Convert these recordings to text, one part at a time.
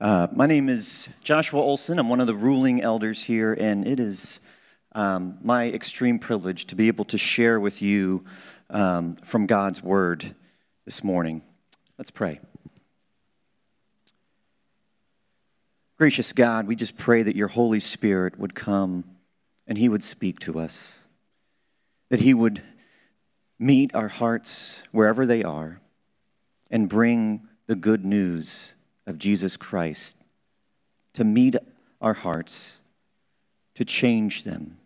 Uh, my name is Joshua Olson. I'm one of the ruling elders here, and it is um, my extreme privilege to be able to share with you um, from God's Word this morning. Let's pray. Gracious God, we just pray that your Holy Spirit would come and he would speak to us, that he would meet our hearts wherever they are and bring the good news of Jesus Christ to meet our hearts, to change them,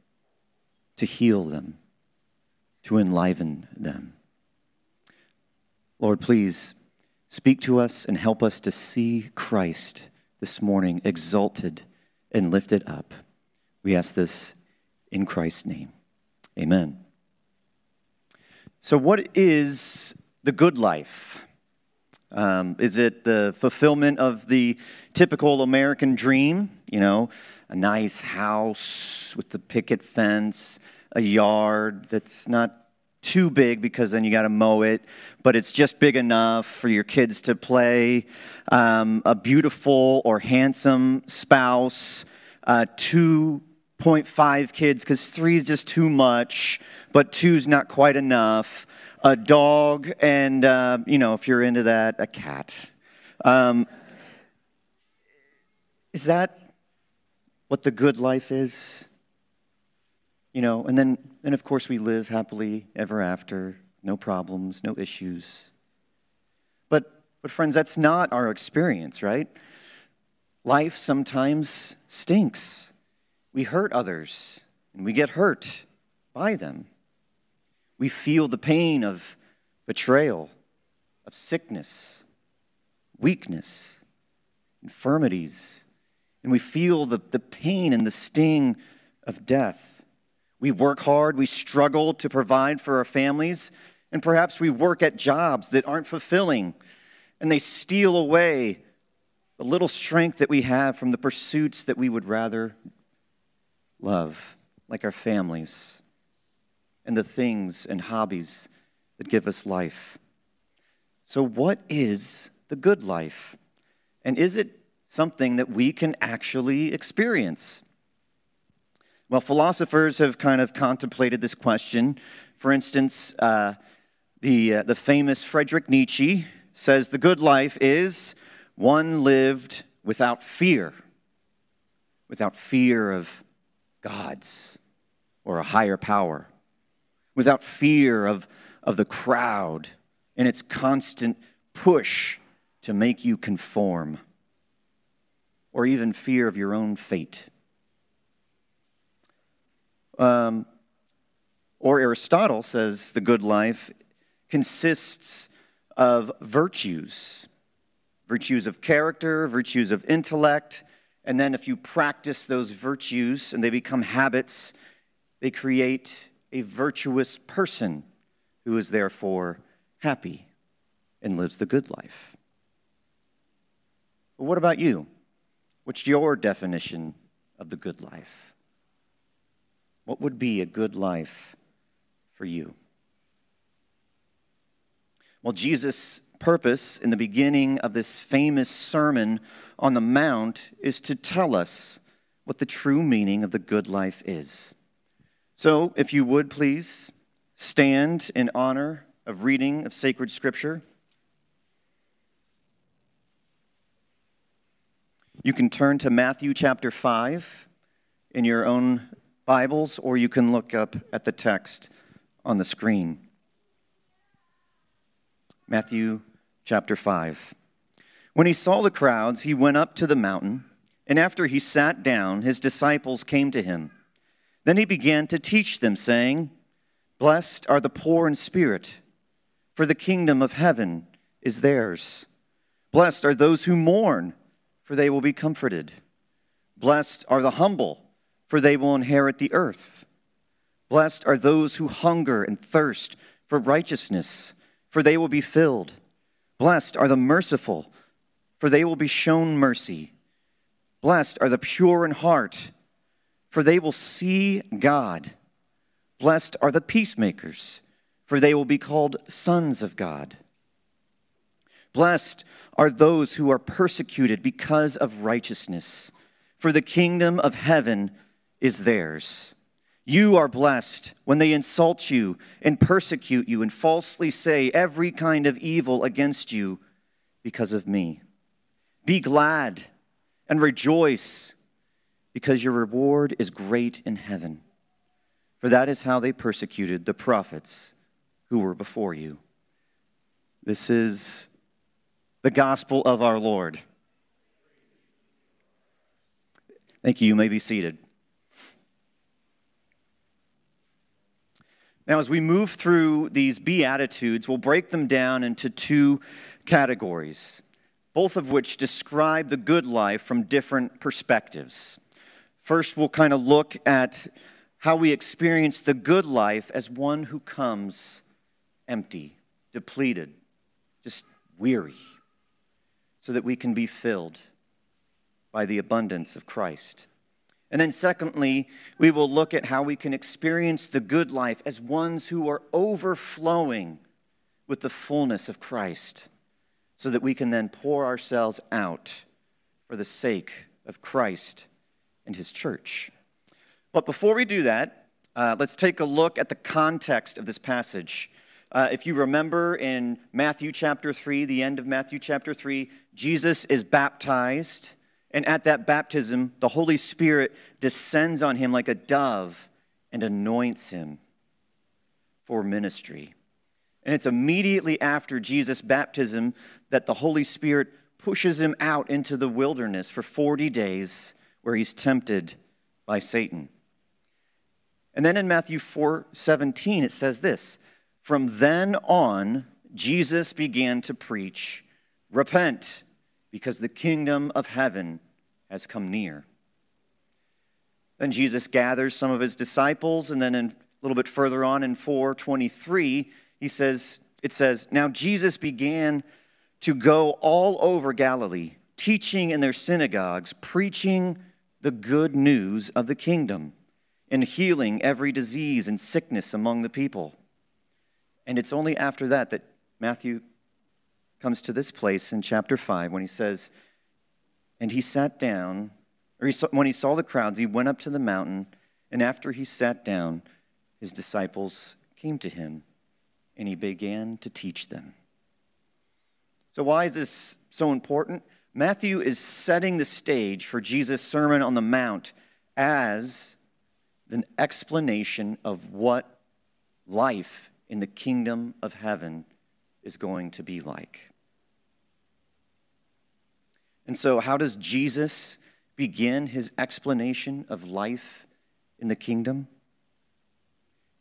to heal them, to enliven them. Lord, please speak to us and help us to see Christ this morning exalted and lifted up. We ask this in Christ's name. Amen. So, what is the good life? Um, is it the fulfillment of the typical American dream? You know, a nice house with the picket fence, a yard that's not too big because then you got to mow it, but it's just big enough for your kids to play. Um, a beautiful or handsome spouse, uh, 2.5 kids because three is just too much, but two's not quite enough a dog, and, uh, you know, if you're into that, a cat. Um, is that what the good life is? You know, and then, and of course, we live happily ever after, no problems, no issues. But, but friends, that's not our experience, right? Life sometimes stinks. We hurt others, and we get hurt by them. We feel the pain of betrayal, of sickness, weakness, infirmities, and we feel the, the pain and the sting of death. We work hard, we struggle to provide for our families, and perhaps we work at jobs that aren't fulfilling, and they steal away the little strength that we have from the pursuits that we would rather love, like our families and the things and hobbies that give us life. So, what is the good life? And is it something that we can actually experience? Well, philosophers have kind of contemplated this question. For instance, uh, the, uh, the famous Friedrich Nietzsche says the good life is one lived without fear, without fear of gods or a higher power without fear of, of the crowd and its constant push to make you conform, or even fear of your own fate. Um, or Aristotle says the good life consists of virtues virtues of character, virtues of intellect, and then if you practice those virtues and they become habits, they create a virtuous person who is therefore happy and lives the good life. But what about you? What's your definition of the good life? What would be a good life for you? Well, Jesus' purpose in the beginning of this famous Sermon on the Mount is to tell us what the true meaning of the good life is. So, if you would please stand in honor of reading of sacred scripture. You can turn to Matthew chapter 5 in your own Bibles, or you can look up at the text on the screen. Matthew chapter 5. When he saw the crowds, he went up to the mountain, and after he sat down, his disciples came to him. Then he began to teach them, saying, Blessed are the poor in spirit, for the kingdom of heaven is theirs. Blessed are those who mourn, for they will be comforted. Blessed are the humble, for they will inherit the earth. Blessed are those who hunger and thirst for righteousness, for they will be filled. Blessed are the merciful, for they will be shown mercy. Blessed are the pure in heart for they will see God. Blessed are the peacemakers, for they will be called sons of God. Blessed are those who are persecuted because of righteousness, for the kingdom of heaven is theirs. You are blessed when they insult you and persecute you and falsely say every kind of evil against you because of me. Be glad and rejoice because your reward is great in heaven. For that is how they persecuted the prophets who were before you. This is the gospel of our Lord. Thank you. You may be seated. Now, as we move through these Beatitudes, we'll break them down into two categories, both of which describe the good life from different perspectives. First, we'll kind of look at how we experience the good life as one who comes empty, depleted, just weary so that we can be filled by the abundance of Christ. And then, secondly, we will look at how we can experience the good life as ones who are overflowing with the fullness of Christ, so that we can then pour ourselves out for the sake of Christ and His church. But before we do that, uh, let's take a look at the context of this passage. Uh, if you remember in Matthew chapter 3, the end of Matthew chapter 3, Jesus is baptized. And at that baptism, the Holy Spirit descends on him like a dove and anoints him for ministry. And it's immediately after Jesus' baptism that the Holy Spirit pushes him out into the wilderness for 40 days where he's tempted by Satan. And then in Matthew 4 17, it says this from then on, Jesus began to preach, Repent, because the kingdom of heaven has come near. Then Jesus gathers some of his disciples, and then in, a little bit further on in 423, he says, it says, Now Jesus began to go all over Galilee, teaching in their synagogues, preaching the good news of the kingdom, and healing every disease and sickness among the people. And it's only after that that Matthew comes to this place in chapter 5 when he says, And he sat down, or he saw, when he saw the crowds, he went up to the mountain, and after he sat down, his disciples came to him, and he began to teach them. So, why is this so important? Matthew is setting the stage for Jesus' Sermon on the Mount as an explanation of what life in the kingdom of heaven is going to be like. And so, how does Jesus begin his explanation of life in the kingdom?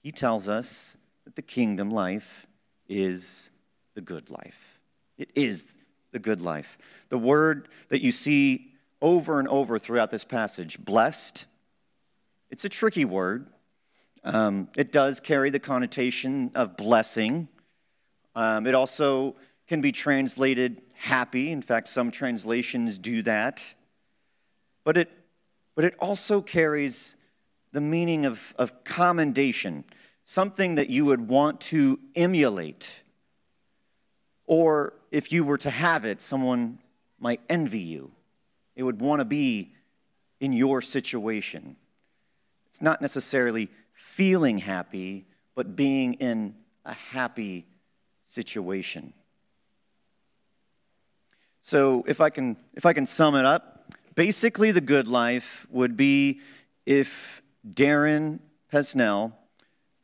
He tells us that the kingdom life is the good life. It is the good life. The word that you see over and over throughout this passage, blessed, it's a tricky word. Um, it does carry the connotation of blessing. Um, it also can be translated happy. In fact, some translations do that. But it, but it also carries the meaning of, of commendation, something that you would want to emulate. Or if you were to have it, someone might envy you. They would want to be in your situation. It's not necessarily feeling happy, but being in a happy situation. So if I can if I can sum it up, basically the good life would be if Darren Pesnell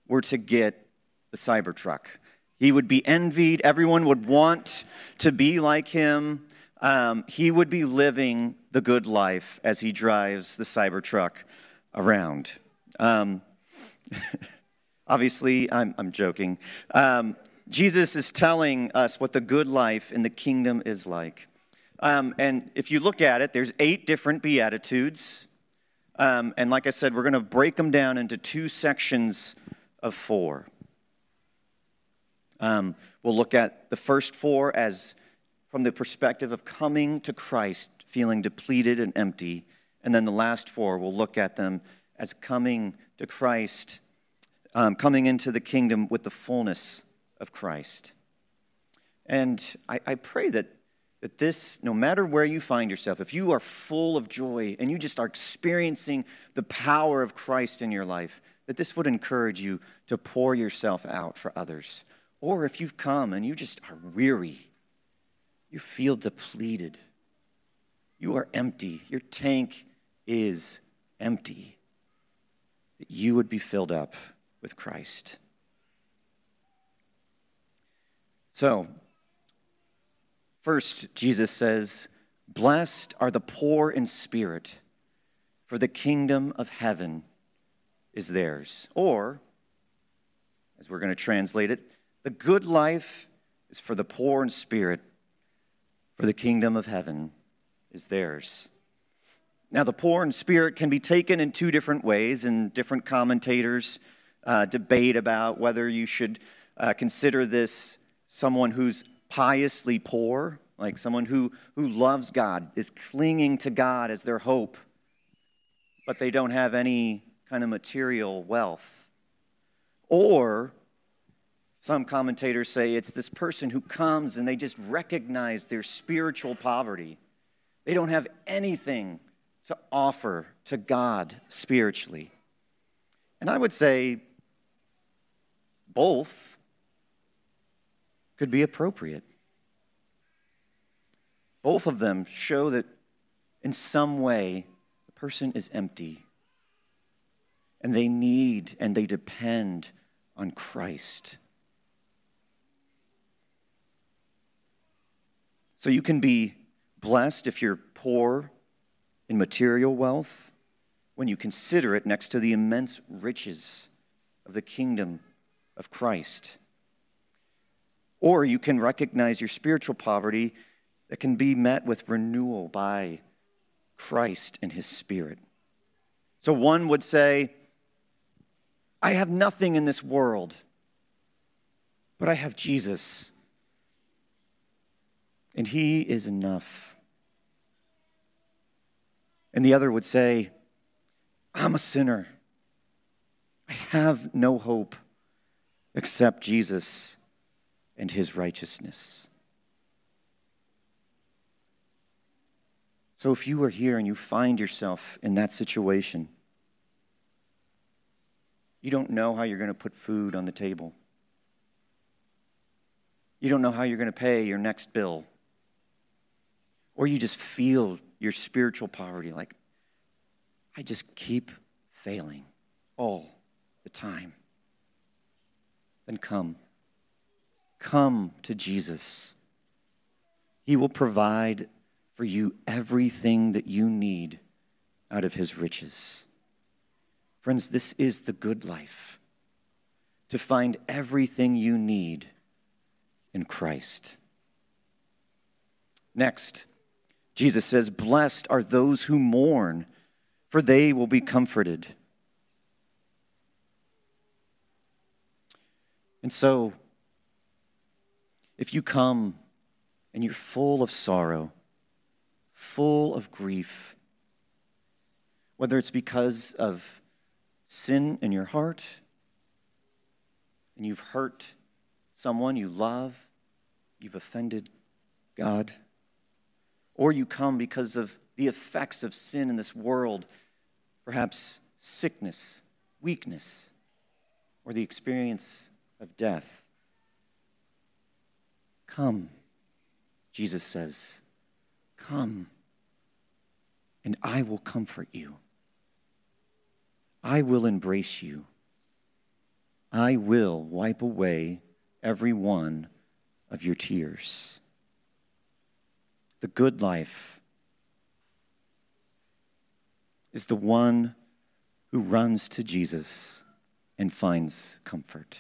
were to get the Cybertruck. He would be envied. Everyone would want to be like him. Um, he would be living the good life as he drives the Cybertruck around. Um, Obviously, I'm, I'm joking. Um, Jesus is telling us what the good life in the kingdom is like. Um, and if you look at it, there's eight different Beatitudes. Um, and like I said, we're going to break them down into two sections of four. Um, we'll look at the first four as from the perspective of coming to Christ, feeling depleted and empty. And then the last four, we'll look at them as coming to Christ, um, coming into the kingdom with the fullness of Christ. And I, I pray that, that this, no matter where you find yourself, if you are full of joy and you just are experiencing the power of Christ in your life, that this would encourage you to pour yourself out for others. Or if you've come and you just are weary, you feel depleted, you are empty, your tank is empty, that you would be filled up with Christ. So, first, Jesus says, Blessed are the poor in spirit, for the kingdom of heaven is theirs. Or, as we're going to translate it, the good life is for the poor in spirit, for the kingdom of heaven is theirs. Now, the poor in spirit can be taken in two different ways, and different commentators uh, debate about whether you should uh, consider this someone who's piously poor, like someone who, who loves God, is clinging to God as their hope, but they don't have any kind of material wealth. Or some commentators say it's this person who comes and they just recognize their spiritual poverty. They don't have anything to offer to God spiritually. And I would say both could be appropriate. Both of them show that in some way the person is empty and they need and they depend on Christ. So you can be blessed if you're poor in material wealth when you consider it next to the immense riches of the kingdom of Christ. Or you can recognize your spiritual poverty that can be met with renewal by Christ and his Spirit. So one would say, I have nothing in this world, but I have Jesus, and he is enough. And the other would say, I'm a sinner. I have no hope except Jesus and his righteousness. So if you are here and you find yourself in that situation, you don't know how you're going to put food on the table. You don't know how you're going to pay your next bill. Or you just feel your spiritual poverty. Like, I just keep failing all the time. Then come. Come to Jesus. He will provide for you everything that you need out of his riches. Friends, this is the good life to find everything you need in Christ. Next, Jesus says, Blessed are those who mourn, for they will be comforted. And so, if you come and you're full of sorrow, full of grief, whether it's because of sin in your heart and you've hurt someone you love, you've offended God or you come because of the effects of sin in this world, perhaps sickness, weakness, or the experience of death. Come, Jesus says, come, and I will comfort you. I will embrace you. I will wipe away every one of your tears the good life is the one who runs to Jesus and finds comfort.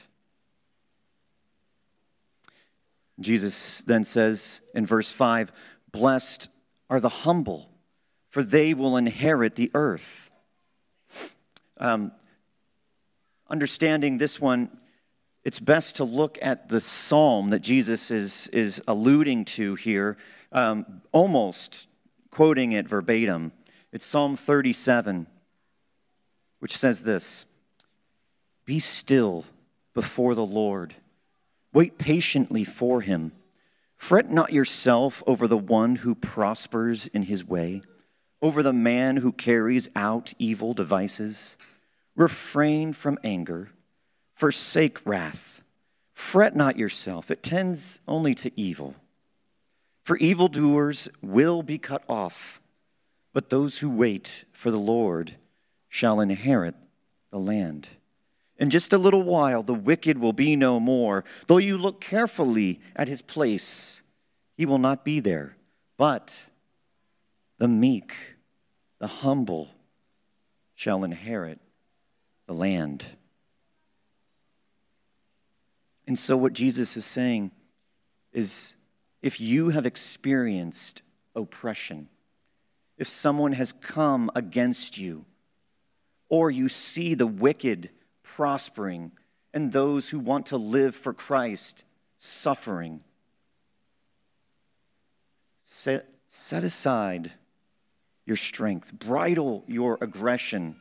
Jesus then says in verse 5 Blessed are the humble, for they will inherit the earth. Um, understanding this one, it's best to look at the psalm that Jesus is, is alluding to here um, almost quoting it verbatim. It's Psalm 37, which says this Be still before the Lord, wait patiently for him. Fret not yourself over the one who prospers in his way, over the man who carries out evil devices. Refrain from anger, forsake wrath. Fret not yourself, it tends only to evil. For evildoers will be cut off, but those who wait for the Lord shall inherit the land. In just a little while, the wicked will be no more. Though you look carefully at his place, he will not be there. But the meek, the humble, shall inherit the land. And so, what Jesus is saying is if you have experienced oppression, if someone has come against you, or you see the wicked, prospering, and those who want to live for Christ suffering. Set, set aside your strength, bridle your aggression,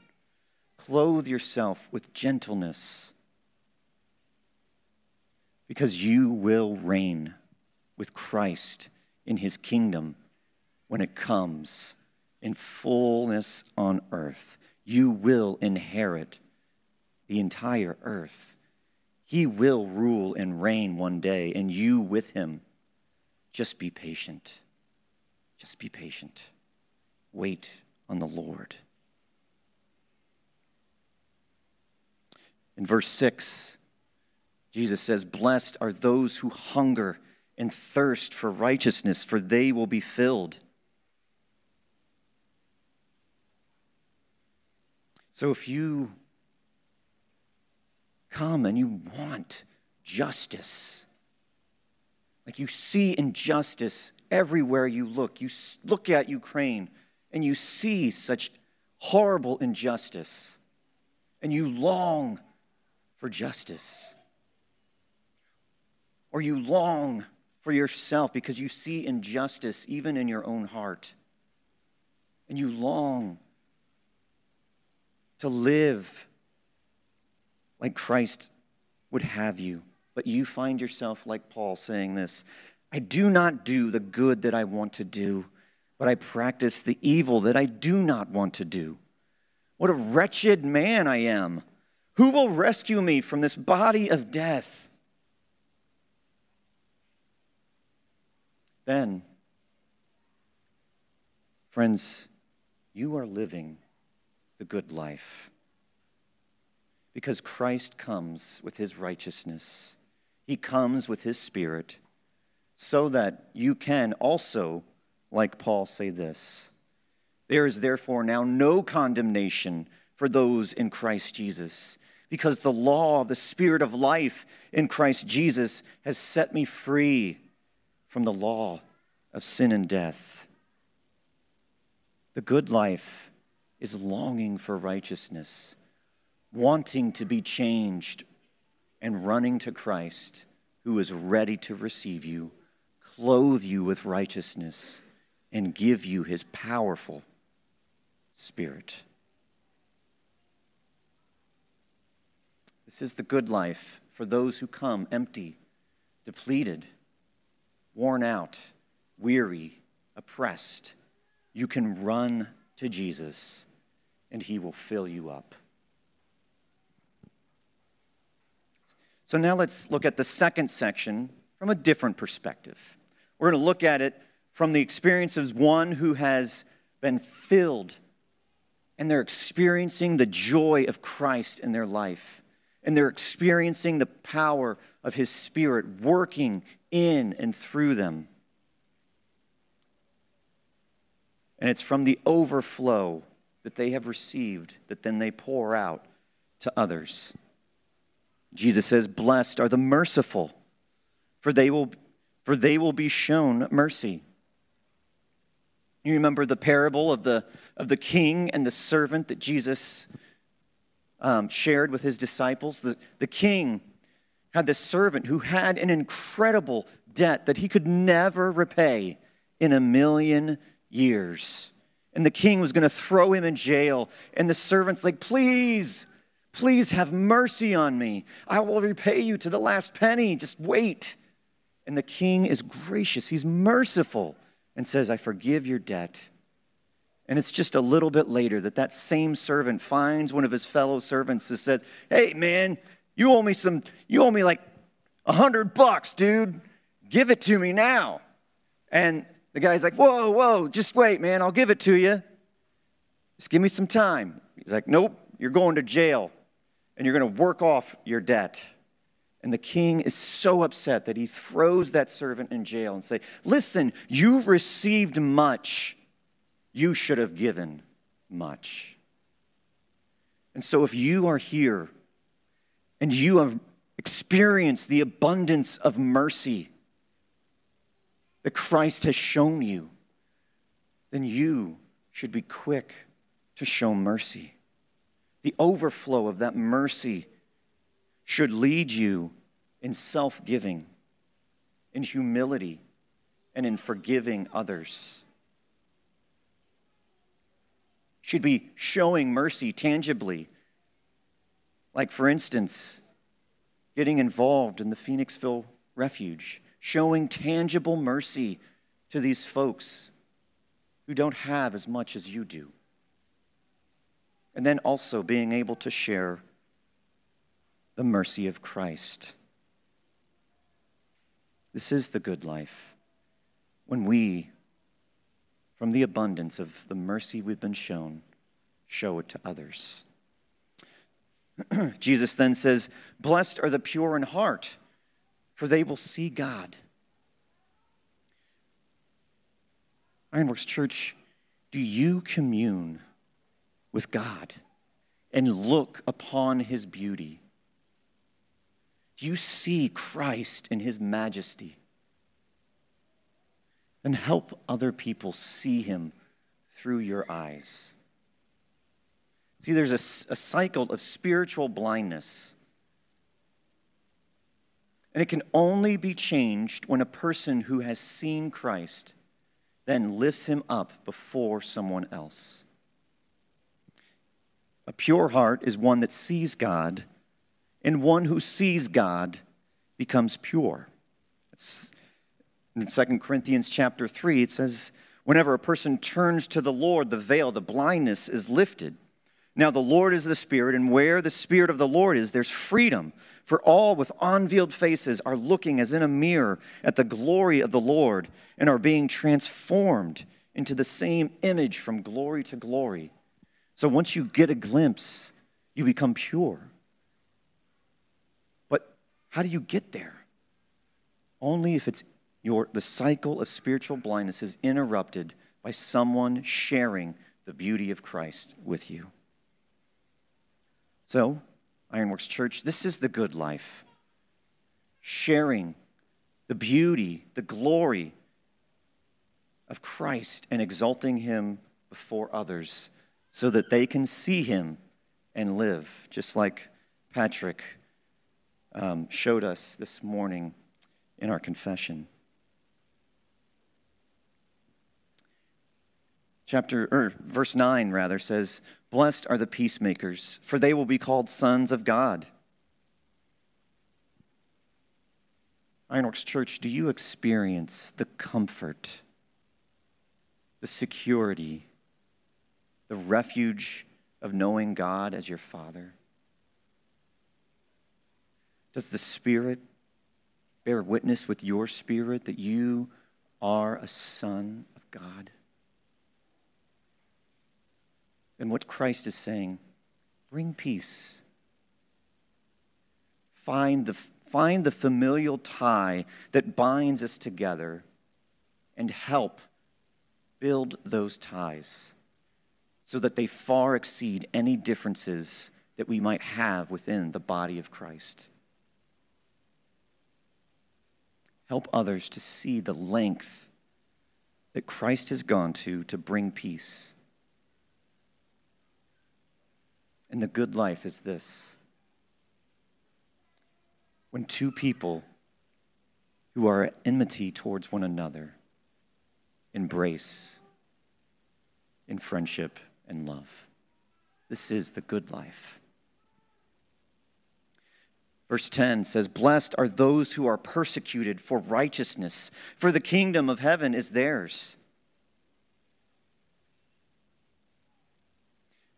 clothe yourself with gentleness, because you will reign with Christ in his kingdom when it comes in fullness on earth. You will inherit the entire earth. He will rule and reign one day, and you with him. Just be patient. Just be patient. Wait on the Lord. In verse 6, Jesus says, Blessed are those who hunger and thirst for righteousness, for they will be filled. So if you come and you want justice. Like you see injustice everywhere you look. You look at Ukraine and you see such horrible injustice, and you long for justice. Or you long for yourself because you see injustice even in your own heart. And you long to live like Christ would have you. But you find yourself like Paul saying this I do not do the good that I want to do, but I practice the evil that I do not want to do. What a wretched man I am! Who will rescue me from this body of death? Then, friends, you are living the good life because Christ comes with his righteousness. He comes with his spirit so that you can also, like Paul, say this There is therefore now no condemnation for those in Christ Jesus, because the law, the spirit of life in Christ Jesus, has set me free from the law of sin and death. The good life is longing for righteousness wanting to be changed and running to Christ, who is ready to receive you, clothe you with righteousness, and give you his powerful spirit. This is the good life for those who come empty, depleted, worn out, weary, oppressed. You can run to Jesus, and he will fill you up. So now let's look at the second section from a different perspective. We're going to look at it from the experience of one who has been filled and they're experiencing the joy of Christ in their life. And they're experiencing the power of His Spirit working in and through them. And it's from the overflow that they have received that then they pour out to others. Jesus says, Blessed are the merciful, for they will, for they will be shown mercy. You remember the parable of the, of the king and the servant that Jesus um, shared with his disciples? The, the king had this servant who had an incredible debt that he could never repay in a million years. And the king was going to throw him in jail. And the servant's like, Please, Please have mercy on me. I will repay you to the last penny. Just wait. And the king is gracious, he's merciful, and says, I forgive your debt. And it's just a little bit later that that same servant finds one of his fellow servants and says, Hey, man, you owe me some, you owe me like a hundred bucks, dude. Give it to me now. And the guy's like, Whoa, whoa, just wait, man, I'll give it to you. Just give me some time. He's like, Nope, you're going to jail and you're going to work off your debt. And the king is so upset that he throws that servant in jail and say, "Listen, you received much. You should have given much." And so if you are here and you have experienced the abundance of mercy that Christ has shown you, then you should be quick to show mercy. The overflow of that mercy should lead you in self giving, in humility, and in forgiving others. Should be showing mercy tangibly. Like, for instance, getting involved in the Phoenixville Refuge, showing tangible mercy to these folks who don't have as much as you do. And then also being able to share the mercy of Christ. This is the good life. When we, from the abundance of the mercy we've been shown, show it to others. Jesus then says, Blessed are the pure in heart, for they will see God. Ironworks Church, do you commune with God and look upon his beauty? You see Christ in his majesty? Then help other people see him through your eyes. See, there's a, a cycle of spiritual blindness. And it can only be changed when a person who has seen Christ then lifts him up before someone else. A pure heart is one that sees God and one who sees God becomes pure. In 2 Corinthians chapter 3, it says, Whenever a person turns to the Lord, the veil, the blindness is lifted. Now, the Lord is the Spirit, and where the Spirit of the Lord is, there's freedom. For all with unveiled faces are looking as in a mirror at the glory of the Lord and are being transformed into the same image from glory to glory. So once you get a glimpse, you become pure. But how do you get there? Only if it's your, the cycle of spiritual blindness is interrupted by someone sharing the beauty of Christ with you. So, Ironworks Church, this is the good life. Sharing the beauty, the glory of Christ and exalting him before others so that they can see him and live, just like Patrick um, showed us this morning in our confession. Chapter or verse 9 rather says, "Blessed are the peacemakers, for they will be called sons of God." Ironworks Church, do you experience the comfort, the security, the refuge of knowing God as your Father? Does the Spirit bear witness with your spirit that you are a son of God? And what Christ is saying bring peace. Find the, find the familial tie that binds us together and help build those ties so that they far exceed any differences that we might have within the body of Christ. Help others to see the length that Christ has gone to to bring peace. And the good life is this when two people who are at enmity towards one another embrace in friendship and love. This is the good life. Verse 10 says, Blessed are those who are persecuted for righteousness, for the kingdom of heaven is theirs.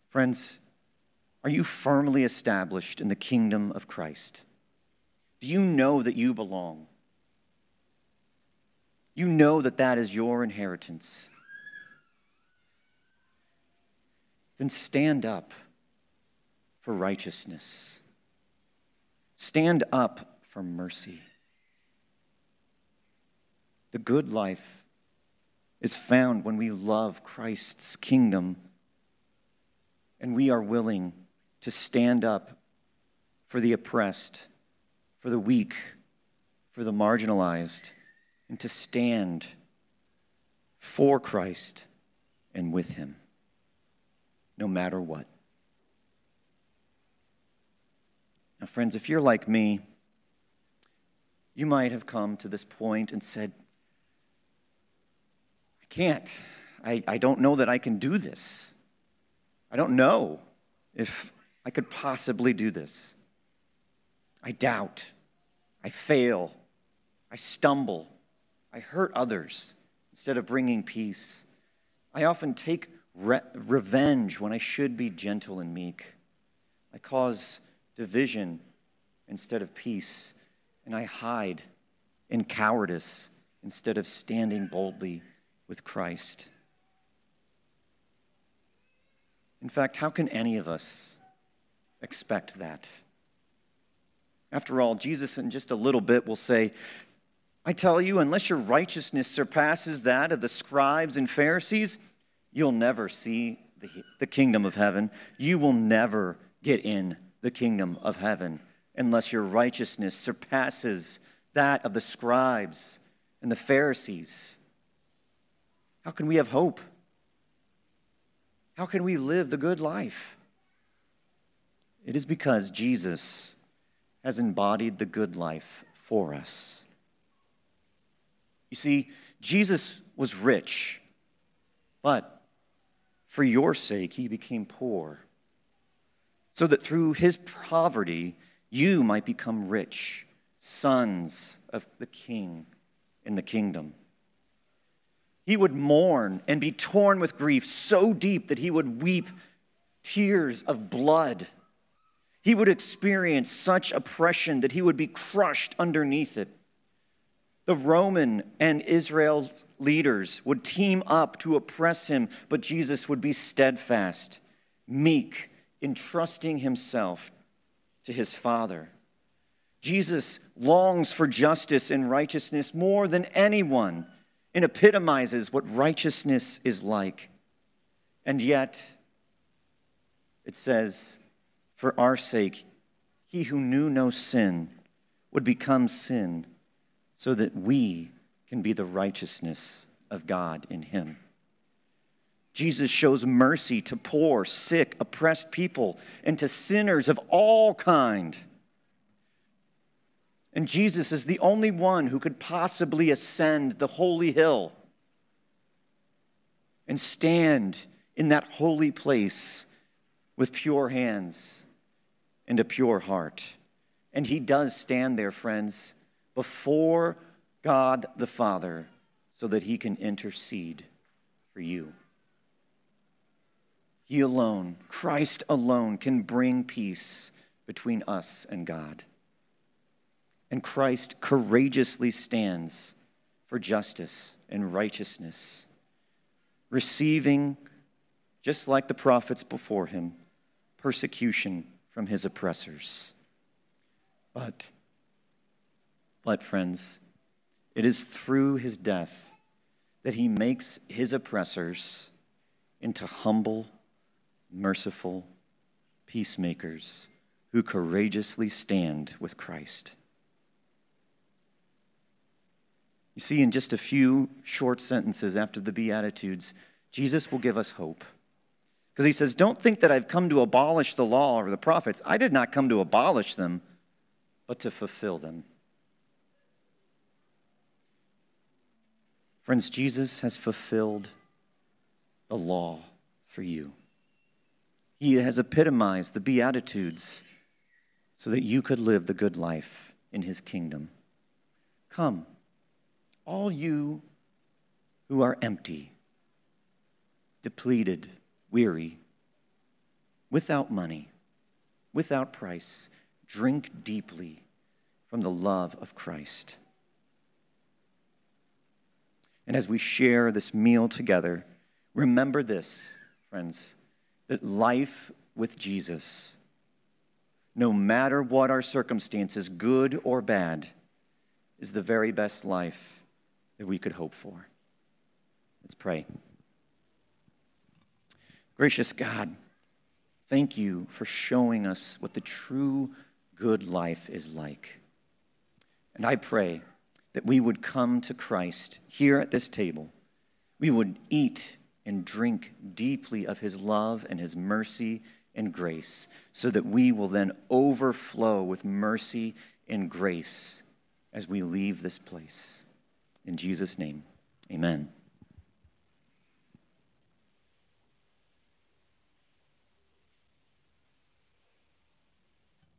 Friends, are you firmly established in the kingdom of Christ? Do you know that you belong? You know that that is your inheritance. Then stand up for righteousness. Stand up for mercy. The good life is found when we love Christ's kingdom and we are willing to stand up for the oppressed, for the weak, for the marginalized, and to stand for Christ and with Him, no matter what. Now, friends, if you're like me, you might have come to this point and said, I can't. I, I don't know that I can do this. I don't know if I could possibly do this. I doubt. I fail. I stumble. I hurt others instead of bringing peace. I often take re- revenge when I should be gentle and meek. I cause division instead of peace, and I hide in cowardice instead of standing boldly with Christ. In fact, how can any of us expect that? After all, Jesus, in just a little bit, will say, I tell you, unless your righteousness surpasses that of the scribes and Pharisees, you'll never see the, the kingdom of heaven. You will never get in the kingdom of heaven unless your righteousness surpasses that of the scribes and the Pharisees. How can we have hope? How can we live the good life? It is because Jesus has embodied the good life for us. You see, Jesus was rich, but for your sake, he became poor so that through his poverty you might become rich, sons of the king in the kingdom. He would mourn and be torn with grief so deep that he would weep tears of blood. He would experience such oppression that he would be crushed underneath it. The Roman and Israel leaders would team up to oppress him, but Jesus would be steadfast, meek, entrusting himself to his Father. Jesus longs for justice and righteousness more than anyone and epitomizes what righteousness is like. And yet, it says, for our sake, he who knew no sin would become sin so that we can be the righteousness of God in him. Jesus shows mercy to poor, sick, oppressed people and to sinners of all kind. And Jesus is the only one who could possibly ascend the holy hill and stand in that holy place with pure hands and a pure heart. And he does stand there, friends, before God the Father so that he can intercede for you. He alone, Christ alone, can bring peace between us and God. And Christ courageously stands for justice and righteousness, receiving, just like the prophets before him, persecution from his oppressors. But, but, friends, it is through his death that he makes his oppressors into humble merciful peacemakers who courageously stand with Christ. You see, in just a few short sentences after the Beatitudes, Jesus will give us hope. Because he says, Don't think that I've come to abolish the law or the prophets. I did not come to abolish them, but to fulfill them. Friends, Jesus has fulfilled the law for you. He has epitomized the Beatitudes so that you could live the good life in his kingdom. Come, all you who are empty, depleted, weary, without money, without price, drink deeply from the love of Christ. And as we share this meal together, remember this, friends, that life with Jesus no matter what our circumstances, good or bad, is the very best life that we could hope for. Let's pray. Gracious God, thank you for showing us what the true good life is like. And I pray that we would come to Christ here at this table. We would eat and drink deeply of his love and his mercy and grace, so that we will then overflow with mercy and grace as we leave this place. In Jesus' name, amen.